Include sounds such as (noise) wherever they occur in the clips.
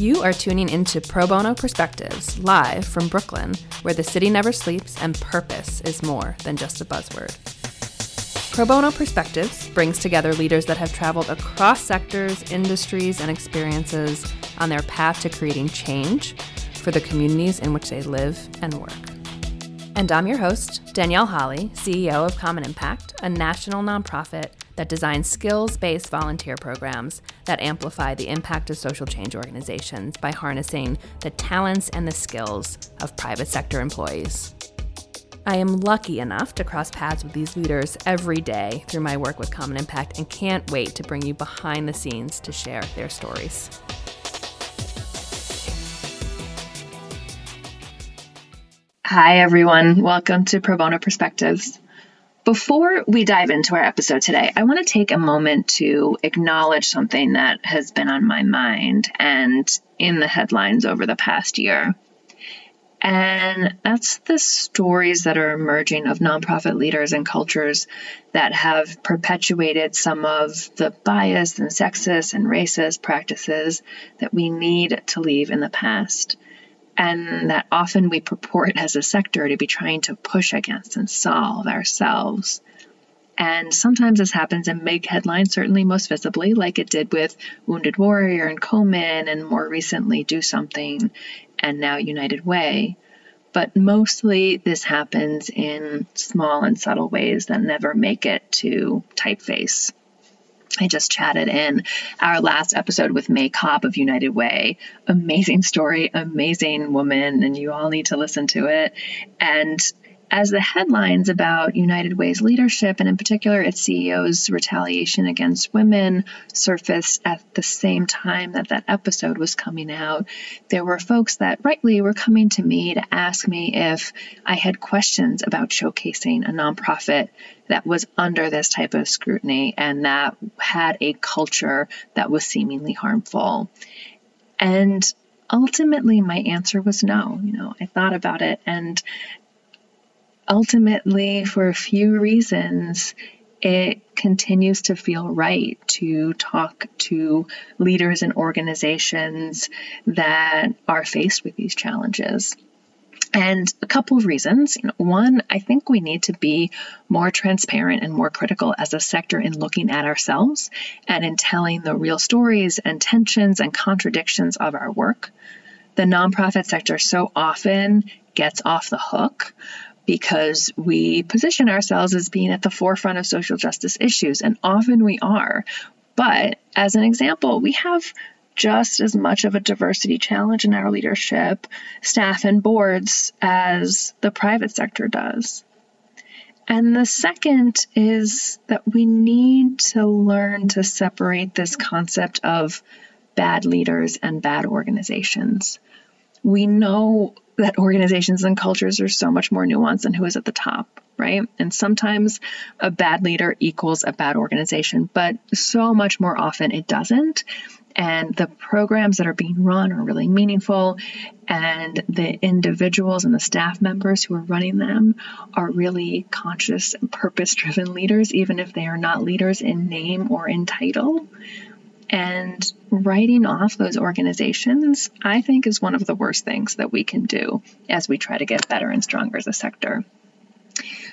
You are tuning into Pro Bono Perspectives live from Brooklyn, where the city never sleeps and purpose is more than just a buzzword. Pro Bono Perspectives brings together leaders that have traveled across sectors, industries, and experiences on their path to creating change for the communities in which they live and work. And I'm your host, Danielle Holly, CEO of Common Impact, a national nonprofit that designs skills based volunteer programs that amplify the impact of social change organizations by harnessing the talents and the skills of private sector employees. I am lucky enough to cross paths with these leaders every day through my work with Common Impact and can't wait to bring you behind the scenes to share their stories. Hi, everyone. Welcome to Pro Bono Perspectives. Before we dive into our episode today, I want to take a moment to acknowledge something that has been on my mind and in the headlines over the past year. And that's the stories that are emerging of nonprofit leaders and cultures that have perpetuated some of the bias and sexist and racist practices that we need to leave in the past and that often we purport as a sector to be trying to push against and solve ourselves. And sometimes this happens in big headlines, certainly most visibly, like it did with Wounded Warrior and Komen, and more recently, Do Something, and now United Way. But mostly this happens in small and subtle ways that never make it to typeface. I just chatted in our last episode with May Cobb of United Way. Amazing story, amazing woman, and you all need to listen to it. And as the headlines about United Way's leadership, and in particular its CEO's retaliation against women, surfaced at the same time that that episode was coming out, there were folks that rightly were coming to me to ask me if I had questions about showcasing a nonprofit that was under this type of scrutiny and that had a culture that was seemingly harmful. And ultimately my answer was no you know i thought about it and ultimately, for a few reasons, it continues to feel right to talk to leaders and organizations that are faced with these challenges. And a couple of reasons. One, I think we need to be more transparent and more critical as a sector in looking at ourselves and in telling the real stories and tensions and contradictions of our work. The nonprofit sector so often gets off the hook because we position ourselves as being at the forefront of social justice issues, and often we are. But as an example, we have just as much of a diversity challenge in our leadership, staff, and boards as the private sector does. And the second is that we need to learn to separate this concept of bad leaders and bad organizations. We know that organizations and cultures are so much more nuanced than who is at the top, right? And sometimes a bad leader equals a bad organization, but so much more often it doesn't. And the programs that are being run are really meaningful, and the individuals and the staff members who are running them are really conscious and purpose driven leaders, even if they are not leaders in name or in title. And writing off those organizations, I think, is one of the worst things that we can do as we try to get better and stronger as a sector.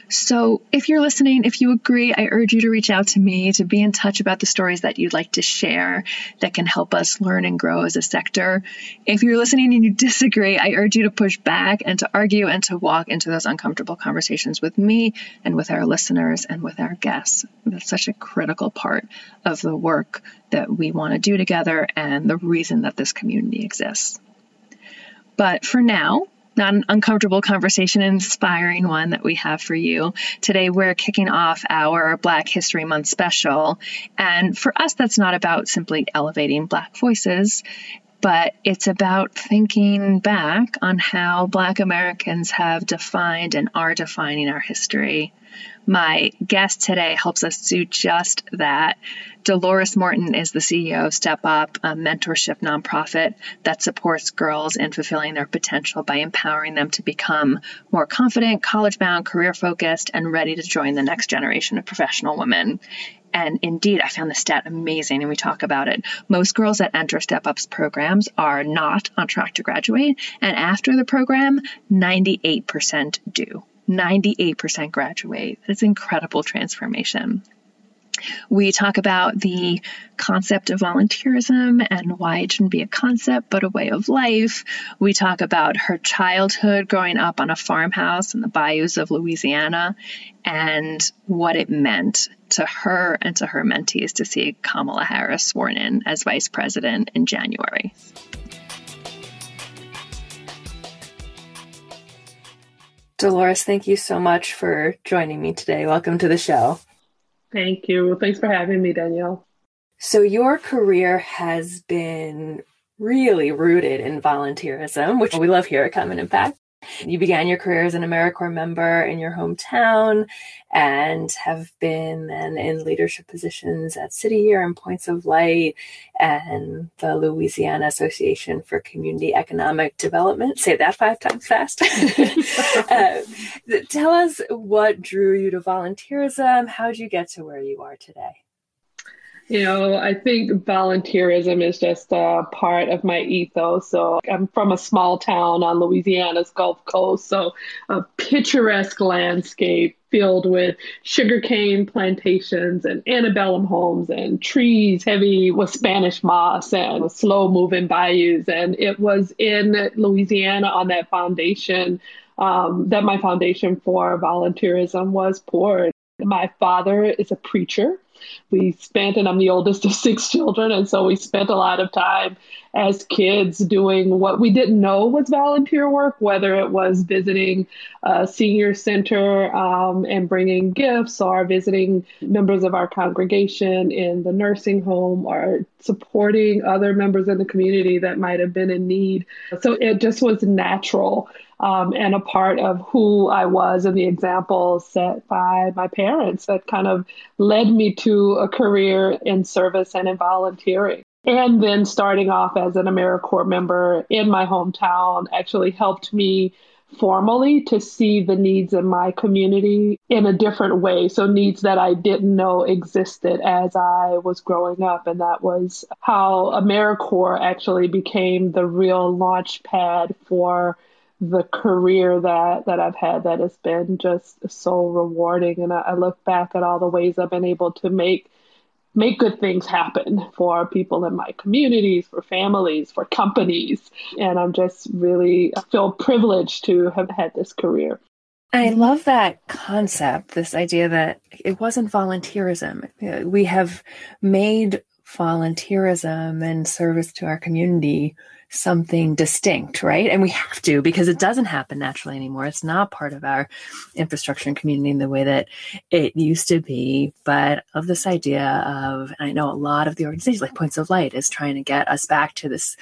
So, if you're listening, if you agree, I urge you to reach out to me to be in touch about the stories that you'd like to share that can help us learn and grow as a sector. If you're listening and you disagree, I urge you to push back and to argue and to walk into those uncomfortable conversations with me and with our listeners and with our guests. That's such a critical part of the work that we want to do together and the reason that this community exists. But for now, not an uncomfortable conversation, an inspiring one that we have for you. Today, we're kicking off our Black History Month special. And for us, that's not about simply elevating Black voices, but it's about thinking back on how Black Americans have defined and are defining our history. My guest today helps us do just that. Dolores Morton is the CEO of Step Up, a mentorship nonprofit that supports girls in fulfilling their potential by empowering them to become more confident, college bound, career focused, and ready to join the next generation of professional women. And indeed, I found the stat amazing, and we talk about it. Most girls that enter Step Up's programs are not on track to graduate, and after the program, 98% do. 98% graduate. That's incredible transformation. We talk about the concept of volunteerism and why it shouldn't be a concept but a way of life. We talk about her childhood growing up on a farmhouse in the bayous of Louisiana and what it meant to her and to her mentees to see Kamala Harris sworn in as vice president in January. Dolores, thank you so much for joining me today. Welcome to the show. Thank you. Thanks for having me, Danielle. So, your career has been really rooted in volunteerism, which we love here at Common Impact. You began your career as an AmeriCorps member in your hometown and have been then in leadership positions at City Year and Points of Light and the Louisiana Association for Community Economic Development. Say that five times fast. uh, (laughs) (laughs) tell us what drew you to volunteerism. How did you get to where you are today? You know, I think volunteerism is just a part of my ethos. So I'm from a small town on Louisiana's Gulf Coast, so a picturesque landscape filled with sugarcane plantations and antebellum homes and trees heavy with Spanish moss and slow moving bayous. And it was in Louisiana on that foundation um, that my foundation for volunteerism was poured. My father is a preacher we spent, and I'm the oldest of six children, and so we spent a lot of time as kids doing what we didn't know was volunteer work, whether it was visiting a senior center um, and bringing gifts, or visiting members of our congregation in the nursing home, or supporting other members in the community that might have been in need. So it just was natural um, and a part of who I was and the example set by my parents that kind of led me to a career in service and in volunteering. And then starting off as an AmeriCorps member in my hometown actually helped me formally to see the needs in my community in a different way. So, needs that I didn't know existed as I was growing up. And that was how AmeriCorps actually became the real launch pad for the career that that I've had that has been just so rewarding and I, I, look back at all the ways I've been able to make make good things happen for people in my communities for families for companies and I'm just really feel privileged to have had this career I love that concept, this idea that it wasn't volunteerism. We have made volunteerism and service to our community something distinct, right? And we have to because it doesn't happen naturally anymore. It's not part of our infrastructure and community in the way that it used to be. But of this idea of, I know a lot of the organizations like Points of Light is trying to get us back to this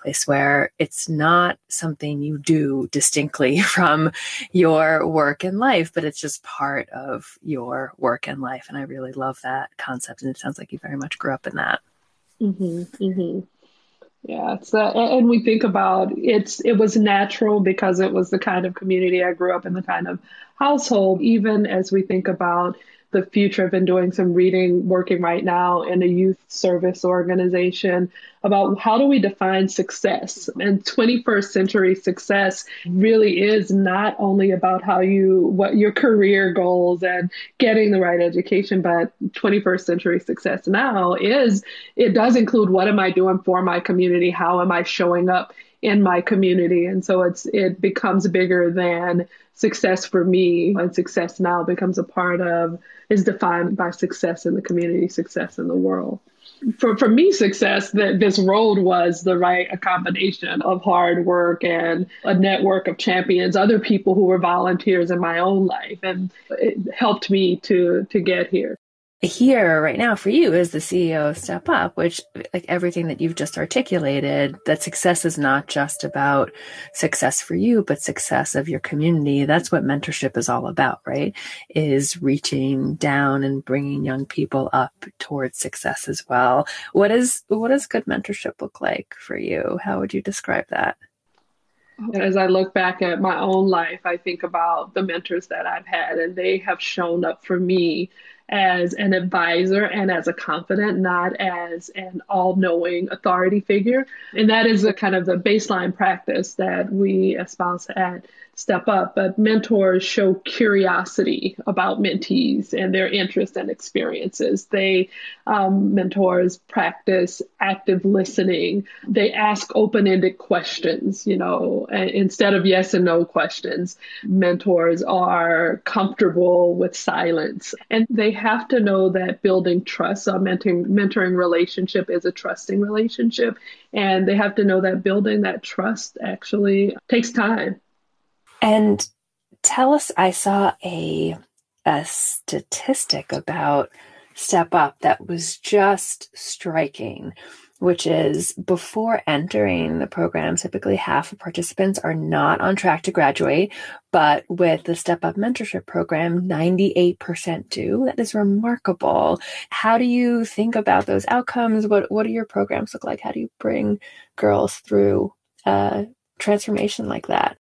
place where it's not something you do distinctly (laughs) from your work and life, but it's just part of your work and life. And I really love that concept. And it sounds like you very much grew up in that. Mm-hmm, mm-hmm. Yeah, it's uh, and we think about it's it was natural because it was the kind of community I grew up in, the kind of household. Even as we think about the future. I've been doing some reading, working right now in a youth service organization about how do we define success. And 21st century success really is not only about how you, what your career goals and getting the right education, but 21st century success now is, it does include what am I doing for my community? How am I showing up? In my community. And so it's it becomes bigger than success for me and success now becomes a part of is defined by success in the community success in the world. For, for me success that this road was the right a combination of hard work and a network of champions other people who were volunteers in my own life. And it helped me to to get here here right now for you as the CEO Step Up, which like everything that you've just articulated, that success is not just about success for you, but success of your community. That's what mentorship is all about, right? Is reaching down and bringing young people up towards success as well. What is, what does good mentorship look like for you? How would you describe that? As I look back at my own life, I think about the mentors that I've had, and they have shown up for me as an advisor and as a confidant, not as an all knowing authority figure. And that is a kind of the baseline practice that we espouse at step up, but mentors show curiosity about mentees and their interests and experiences. They, um, mentors practice active listening. They ask open ended questions, you know, instead of yes and no questions. Mentors are comfortable with silence and they have to know that building trust, a mentoring, mentoring relationship is a trusting relationship. And they have to know that building that trust actually takes time and tell us, I saw a a statistic about Step Up that was just striking, which is before entering the program, typically half of participants are not on track to graduate, but with the Step Up Mentorship Program, 98% do. That is remarkable. How do you think about those outcomes? What, what do your programs look like? How do you bring girls through a transformation like that?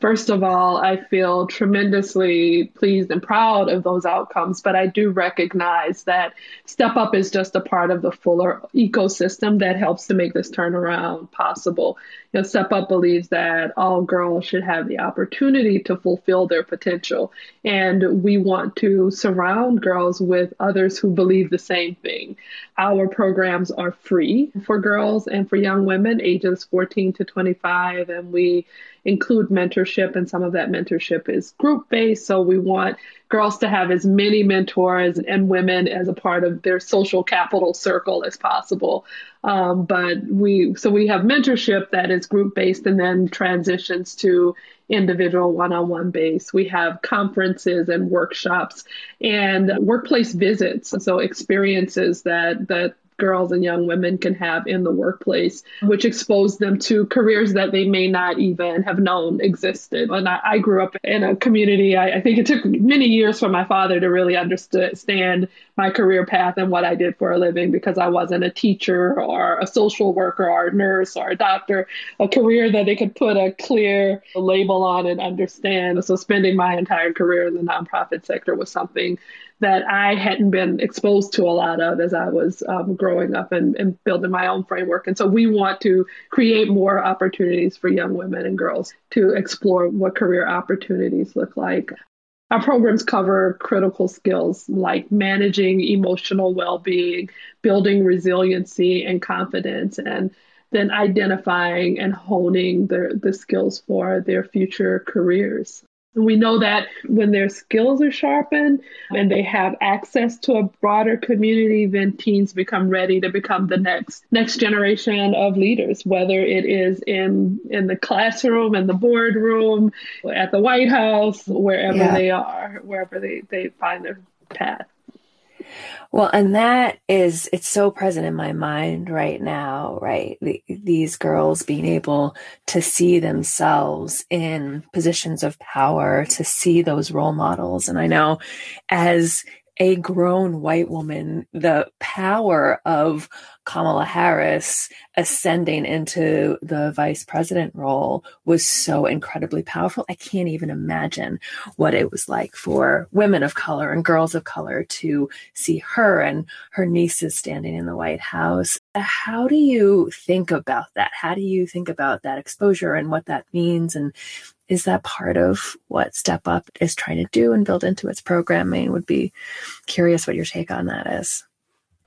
First of all, I feel tremendously pleased and proud of those outcomes, but I do recognize that Step Up is just a part of the fuller ecosystem that helps to make this turnaround possible. You know, Step Up believes that all girls should have the opportunity to fulfill their potential, and we want to surround girls with others who believe the same thing. Our programs are free for girls and for young women ages 14 to 25, and we include mentorship, and some of that mentorship is group based. So we want girls to have as many mentors and women as a part of their social capital circle as possible. Um, but we, so we have mentorship that is group based and then transitions to individual one on one base. We have conferences and workshops and workplace visits. So experiences that, that girls and young women can have in the workplace, which expose them to careers that they may not even have known existed. And I, I grew up in a community, I, I, think it took many years for my father to really understand my career path and what I did for a living because I wasn't a teacher or a social worker or a nurse or a doctor, a career that they could put a clear label on and understand. So spending my entire career in the nonprofit sector was something that I hadn't been exposed to a lot of as I was um, growing up and, and building my own framework. And so we want to create more opportunities for young women and girls to explore what career opportunities look like. Our programs cover critical skills like managing emotional well being, building resiliency and confidence, and then identifying and honing the, the skills for their future careers. We know that when their skills are sharpened and they have access to a broader community, then teens become ready to become the next next generation of leaders, whether it is in in the classroom, in the boardroom, at the White House, wherever yeah. they are, wherever they, they find their path. Well, and that is, it's so present in my mind right now, right? The, these girls being able to see themselves in positions of power, to see those role models. And I know as a grown white woman, the power of Kamala Harris ascending into the vice president role was so incredibly powerful. I can't even imagine what it was like for women of color and girls of color to see her and her nieces standing in the White House. How do you think about that? How do you think about that exposure and what that means? And is that part of what Step Up is trying to do and build into its programming? Would be curious what your take on that is.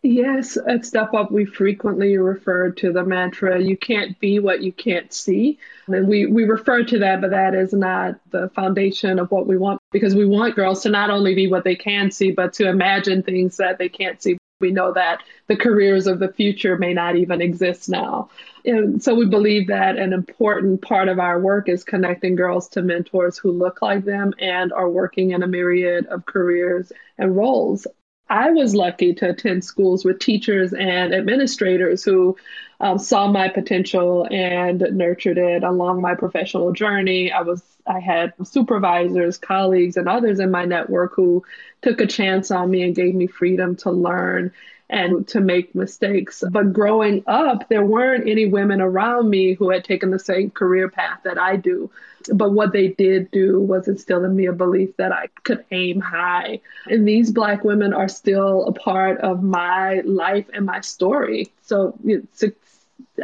Yes, at Step Up, we frequently refer to the mantra, you can't be what you can't see. And we, we refer to that, but that is not the foundation of what we want because we want girls to not only be what they can see, but to imagine things that they can't see. We know that the careers of the future may not even exist now. And so we believe that an important part of our work is connecting girls to mentors who look like them and are working in a myriad of careers and roles. I was lucky to attend schools with teachers and administrators who um, saw my potential and nurtured it along my professional journey. I was I had supervisors, colleagues, and others in my network who took a chance on me and gave me freedom to learn and to make mistakes. But growing up, there weren't any women around me who had taken the same career path that I do. But what they did do was instill in me a belief that I could aim high. And these Black women are still a part of my life and my story. So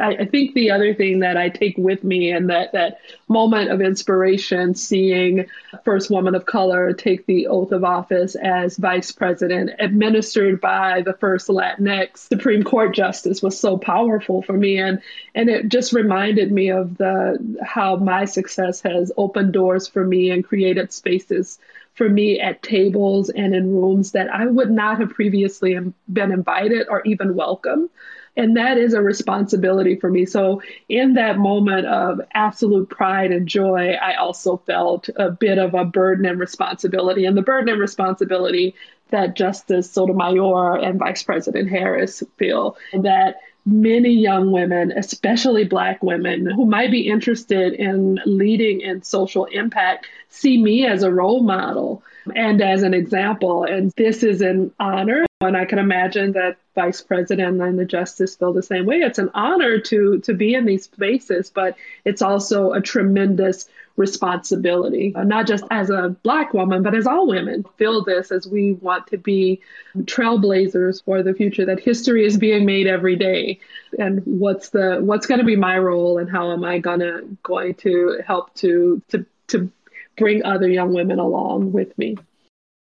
I, I, think the other thing that I take with me and that that moment of inspiration, seeing first woman of color take the oath of office as vice president, administered by the first Latinx Supreme Court justice, was so powerful for me, and and it just reminded me of the how my success has opened doors for me and created spaces for me at tables and in rooms that I would not have previously been invited or even welcome. And that is a responsibility for me. So, in that moment of absolute pride and joy, I also felt a bit of a burden and responsibility. And the burden and responsibility that Justice Sotomayor and Vice President Harris feel that many young women, especially Black women who might be interested in leading in social impact, see me as a role model and as an example. And this is an honor. And I can imagine that vice president and the justice feel the same way. It's an honor to to be in these spaces, but it's also a tremendous responsibility, uh, not just as a black woman, but as all women feel this as we want to be trailblazers for the future. That history is being made every day, and what's the what's going to be my role, and how am I gonna going to help to to to bring other young women along with me.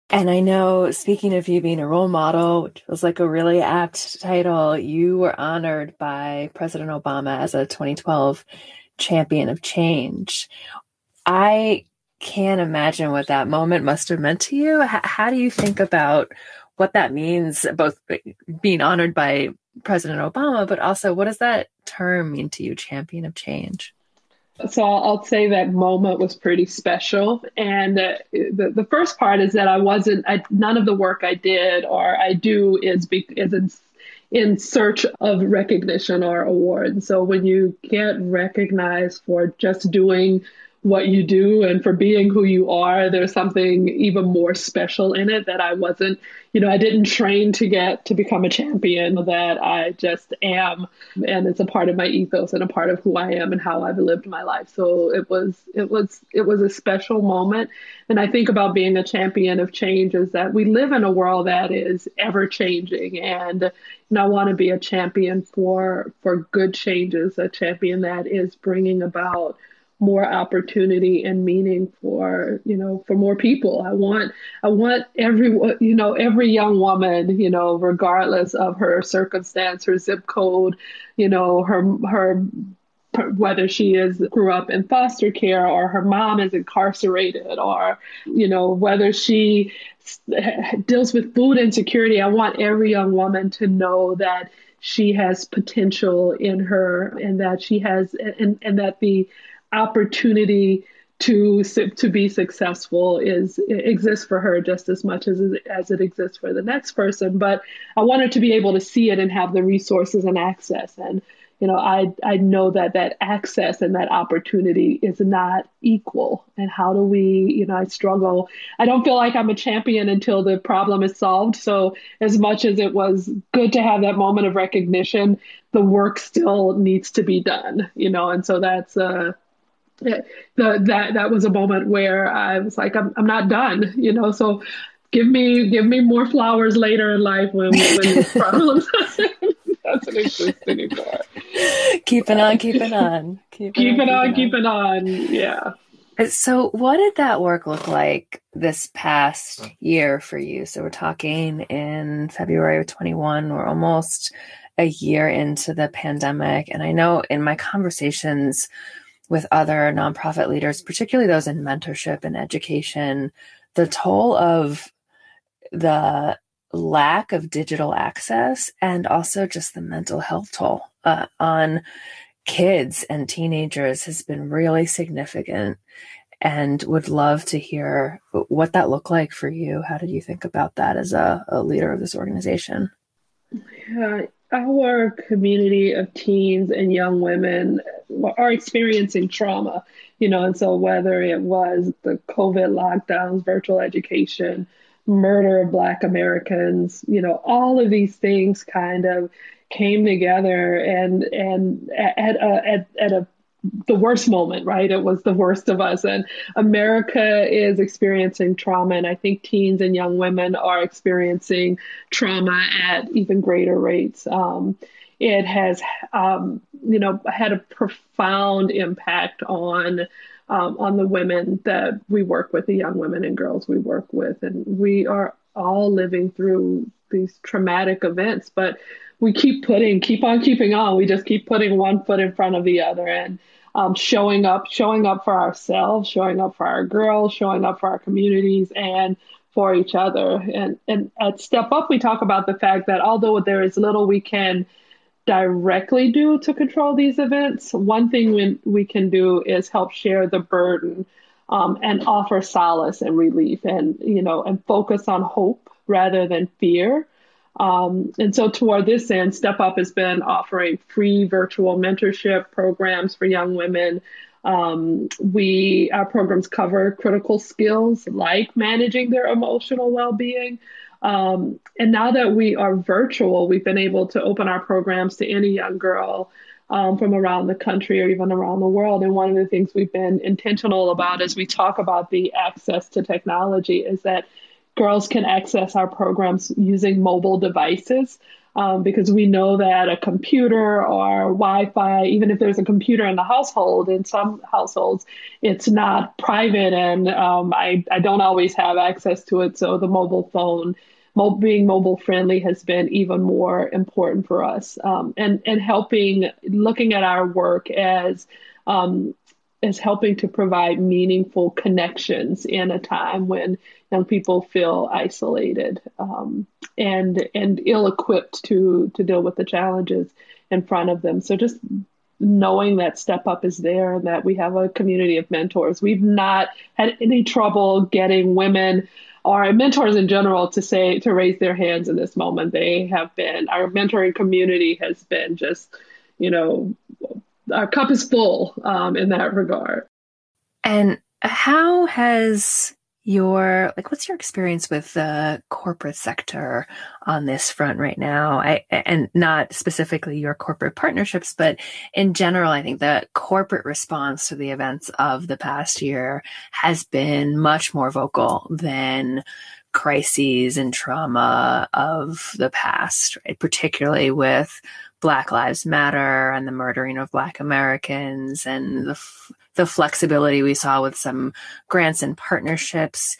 And I know, speaking of you being a role model, which was like a really apt title, you were honored by President Obama as a 2012 champion of change. I can't imagine what that moment must have meant to you. H- how do you think about what that means, both being honored by President Obama, but also what does that term mean to you, champion of change? So I'll, say that moment was pretty special. And uh, the, the first part is that I wasn't, I, none of the work I did or I do is, be, is in, in search of recognition or award. So when you get recognized for just doing what you do and for being who you are, there's something even more special in it that I wasn't, you know, I didn't train to get to become a champion, that I just am. And it's a part of my ethos and a part of who I am and how I've lived my life. So it was, it was, it was a special moment. And I think about being a champion of change is that we live in a world that is ever changing. And, and I want to be a champion for, for good changes, a champion that is bringing about more opportunity and meaning for you know for more people. I want i want every you know every young woman you know regardless of her circumstance her zip code you know her her whether she is grew up in foster care or her mom is incarcerated or you know whether she deals with food insecurity. I want every young woman to know that she has potential in her and that she has and, and that the opportunity to to be successful is exists for her just as much as as it exists for the next person. But i wanted to be able to see it and have the resources and access. And you know i i know that that access and that opportunity is not equal. And how do we you know i struggle. I don't feel like i'm a champion until the problem is solved. So as much as it was good to have that moment of recognition the work still needs to be done you know. And so that's uh (laughs) the, that that was a moment where I was like, I'm I'm not done, you know. So give me give me more flowers later in life when when problems doesn't exist anymore. Keeping on, keeping on, keeping, keeping on, on, keeping on. Yeah. Uh, so, what did that work look like this past year for you? So, we're talking in February of 21. We're almost a year into the pandemic. And I know in my conversations with other nonprofit leaders, particularly those in mentorship and education, the toll of the lack of digital access and also just the mental health toll uh, on kids and teenagers has been really significant. and would love to hear what that looked like for you. How did you think about that as a, a leader of this organization? Yeah, our community of teens and young women are experiencing trauma, you know, and so whether it was the COVID lockdowns, virtual education, murder of Black Americans, you know, all of these things kind of came together and and at a, at, at a the worst moment, right? It was the worst of us. And America is experiencing trauma. And I think teens and young women are experiencing trauma at even greater rates. Um, it has, um, you know, had a profound impact on. Um, on the women that we work with, the young women and girls we work with. And we are all living through these traumatic events, but we keep putting, keep on keeping on. We just keep putting one foot in front of the other. And um, showing up, showing up for ourselves, showing up for our girls, showing up for our communities, and for each other. And and at Step Up, we talk about the fact that although there is little we can directly do to control these events, one thing we, we can do is help share the burden um, and offer solace and relief, and you know, and focus on hope rather than fear. Um, and so, toward this end, Step Up has been offering free virtual mentorship programs for young women. Um, we our programs cover critical skills like managing their emotional well-being. Um, and now that we are virtual, we've been able to open our programs to any young girl um, from around the country or even around the world. And one of the things we've been intentional about as we talk about the access to technology is that girls can access our programs using mobile devices. Um, because we know that a computer or Wi-Fi, even if there's a computer in the household, in some households, it's not private, and um, I I don't always have access to it. So the mobile phone, being mobile friendly, has been even more important for us, um, and and helping looking at our work as um, as helping to provide meaningful connections in a time when young people feel isolated um, and and ill-equipped to to deal with the challenges in front of them. So just knowing that Step Up is there and that we have a community of mentors. We've not had any trouble getting women or mentors in general to say to raise their hands in this moment. They have been our mentoring community has been just you know our cup is full um, in that regard. And how has your like what's your experience with the corporate sector on this front right now I, and not specifically your corporate partnerships but in general i think the corporate response to the events of the past year has been much more vocal than crises and trauma of the past right particularly with black lives matter and the murdering of black americans and the the flexibility we saw with some grants and partnerships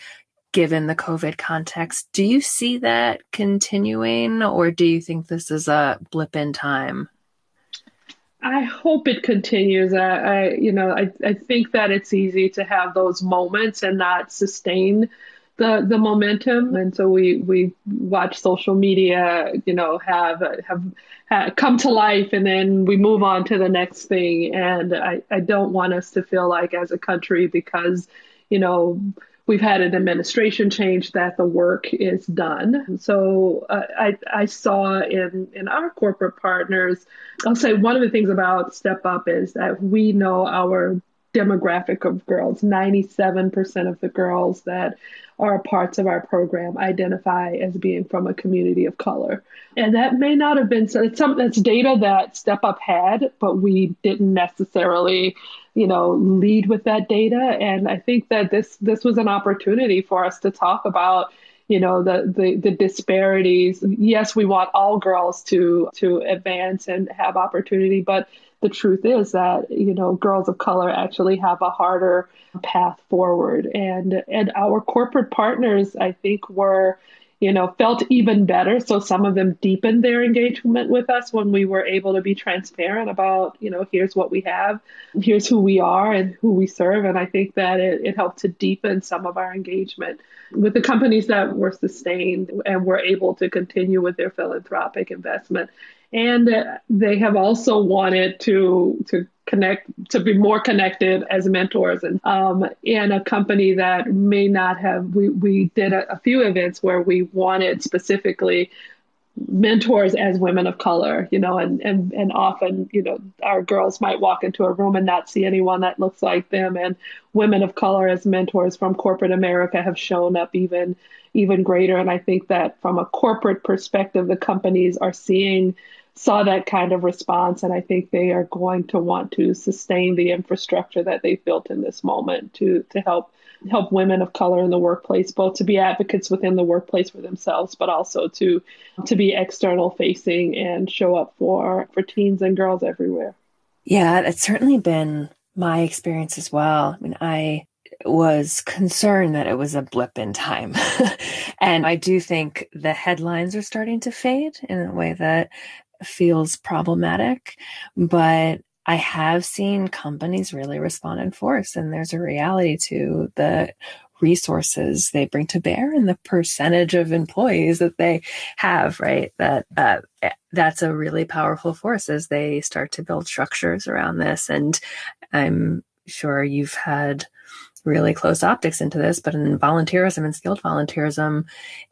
given the COVID context. Do you see that continuing, or do you think this is a blip in time? I hope it continues. I, I you know, I, I think that it's easy to have those moments and not sustain the the momentum and so we we watch social media you know have have, have come to life and then we move on to the next thing and I, I don't want us to feel like as a country because you know we've had an administration change that the work is done. So uh, I, I saw in, in our corporate partners, I'll say one of the things about Step Up is that we know our demographic of girls. 97% of the girls that are parts of our program identify as being from a community of color. And that may not have been so it's some that's data that Step Up had, but we didn't necessarily, you know, lead with that data. And I think that this this was an opportunity for us to talk about you know the, the the disparities. Yes we want all girls to to advance and have opportunity but the truth is that you know girls of color actually have a harder path forward. And and our corporate partners i think were you know felt even better. So some of them deepened their engagement with us when we were able to be transparent about you know here's what we have here's who we are and who we serve. And i think that it, it helped to deepen some of our engagement with the companies that were sustained and were able to continue with their philanthropic investment and they have also wanted to to connect to be more connected as mentors and um, in a company that may not have we, we did a, a few events where we wanted specifically mentors as women of color, you know, and, and, and often, you know, our girls might walk into a room and not see anyone that looks like them. And women of color as mentors from corporate America have shown up even, even greater. And I think that from a corporate perspective, the companies are seeing, saw that kind of response. And I think they are going to want to sustain the infrastructure that they've built in this moment to, to help help women of color in the workplace, both to be advocates within the workplace for themselves, but also to to be external facing and show up for for teens and girls everywhere. Yeah, it's certainly been my experience as well. I mean, I was concerned that it was a blip in time. (laughs) and I do think the headlines are starting to fade in a way that feels problematic, but I have seen companies really respond in force, and there's a reality to the resources they bring to bear and the percentage of employees that they have. Right, that uh, that's a really powerful force as they start to build structures around this. And I'm sure you've had really close optics into this, but in volunteerism and skilled volunteerism,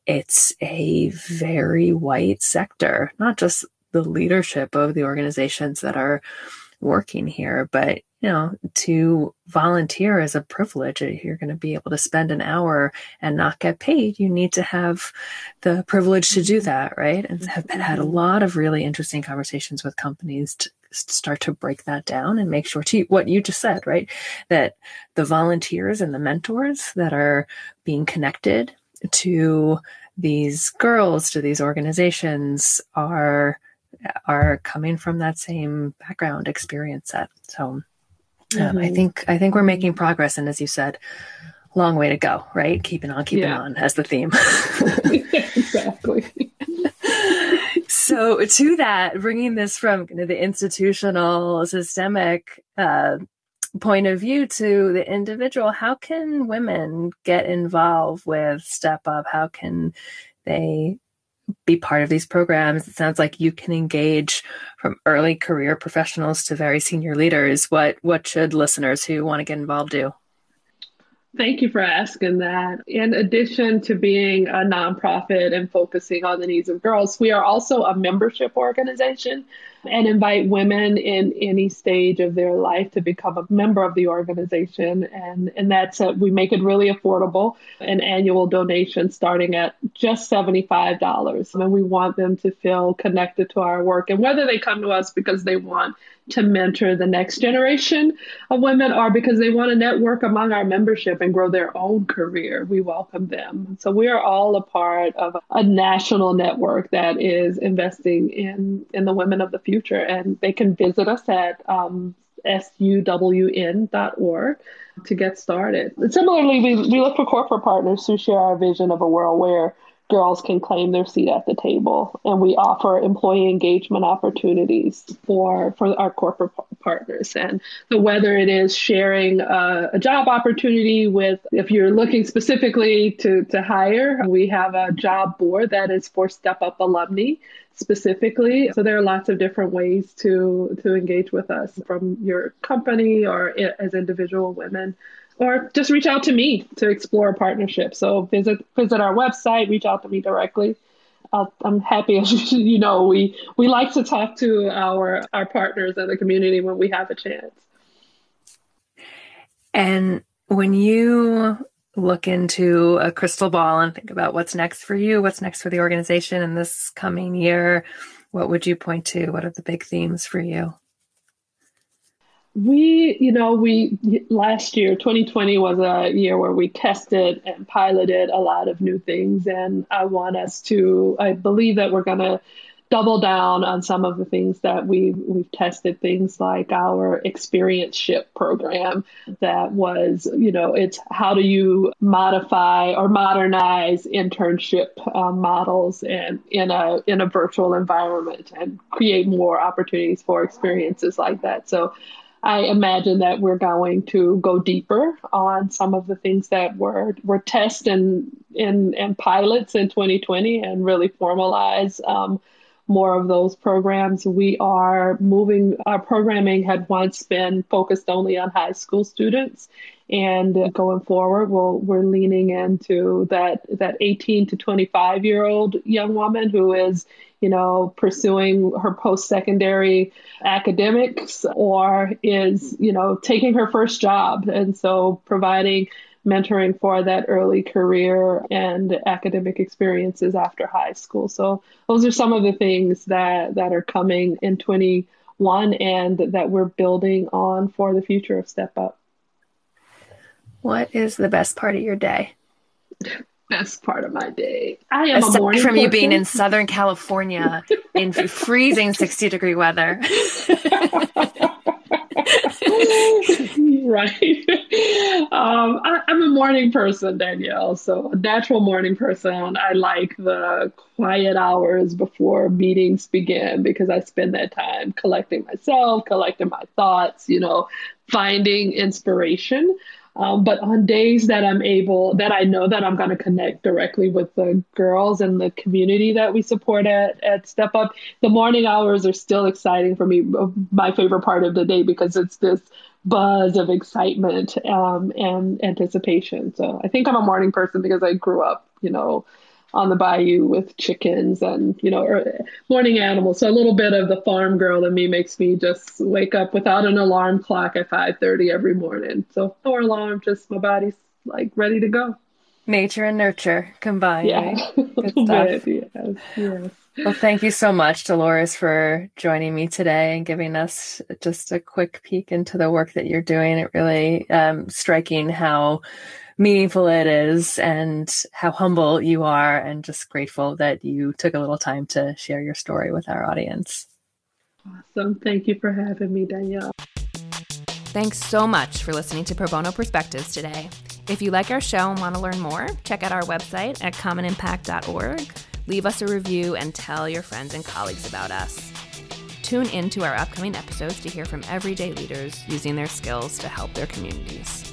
it's a very white sector, not just the leadership of the organizations that are working here, but you know, to volunteer is a privilege. You're going to be able to spend an hour and not get paid. You need to have the privilege to do mm-hmm. that, right? And have been, had a mm-hmm. lot of really interesting conversations with companies to start to break that down and make sure to what you just said, right? That the volunteers and the mentors that are being connected to these girls, to these organizations are are coming from that same background experience set. So um, mm-hmm. I think I think we're making progress, and as you said, long way to go. Right, keeping on, keeping yeah. on as the theme. (laughs) exactly. so to that, bringing this from the institutional, systemic uh, point of view to the individual, how can women get involved with Step Up? How can they be part of these programs. It sounds like you can engage from early career professionals to very senior leaders. What what should listeners who want to get involved do? Thank you for asking that. In addition to being a nonprofit and focusing on the needs of girls, we are also a membership organization and invite women in any stage of their life to become a member of the organization. And, and that's a, we make it really affordable, an annual donation starting at just $75. And we want them to feel connected to our work. And whether they come to us because they want to mentor the next generation of women or because they want to network among our membership and grow their own career, we welcome them. So we are all a part of a national network that is investing in, in the women of the future. And they can visit us at um, suwn.org to get started. Similarly, we, we look for corporate partners who share our vision of a world where girls can claim their seat at the table and we offer employee engagement opportunities for for our corporate partners and so whether it is sharing a, a job opportunity with if you're looking specifically to to hire we have a job board that is for step up alumni specifically so there are lots of different ways to to engage with us from your company or as individual women or just reach out to me to explore a partnership. So visit visit our website, reach out to me directly. I am happy, (laughs) as you know, we we like to talk to our our partners in the community when we have a chance. And when you look into a crystal ball and think about what's next for you, what's next for the organization in this coming year, what would you point to? What are the big themes for you? We, you know, we last year, 2020 was a year where we tested and piloted a lot of new things. And I want us to, I believe that we're going to double down on some of the things that we we've tested things like our experience ship program that was you know it's how do you modify or modernize internship uh, models and in a in a virtual environment and create more opportunities for experiences like that so I imagine that we're going to go deeper on some of the things that were were tested and in, in, pilots in 2020 and really formalize um, more of those programs. We are moving, our programming had once been focused only on high school students. And going forward, we'll, we're leaning into that, that 18 to 25 year old young woman who is, you know, pursuing her post secondary academics or is, you know, taking her first job. And so providing mentoring for that early career and academic experiences after high school. So those are some of the things that that are coming in 21 and that we're building on for the future of Step Up. What is the best part of your day? Best part of my day. I am Aside a morning from person. you being in Southern California in (laughs) freezing 60 degree weather. (laughs) right. Um, I, am a morning person, Danielle. So, a natural morning person. I like the quiet hours before meetings begin because I spend that time collecting myself, collecting my thoughts, you know, finding inspiration. Um, but on days that I'm able, that I know that I'm going to connect directly with the girls and the community that we support at, at Step Up, the morning hours are still exciting for me. My favorite part of the day because it's this buzz of excitement um, and anticipation. So I think I'm a morning person because I grew up, you know, on the bayou with chickens and you know er, morning animals. So a little bit of the farm girl in me makes me just wake up without an alarm clock at 5:30 every morning. So no alarm just my body's like ready to go. Nature and nurture combined yeah. (laughs) Good stuff. yes, yes. Well thank you so much dolores for joining me today and giving us just a quick peek into the work that you're doing it really um, striking how meaningful it is and how humble you are and just grateful that you took a little time to share your story with our audience. Awesome. Thank you for having me, Danielle. Thanks so much for listening to Pro Bono Perspectives today. If you like our show and want to learn more, check out our website at commonimpact.org. Leave us a review and tell your friends and colleagues about us. Tune in to our upcoming episodes to hear from everyday leaders using their skills to help their communities.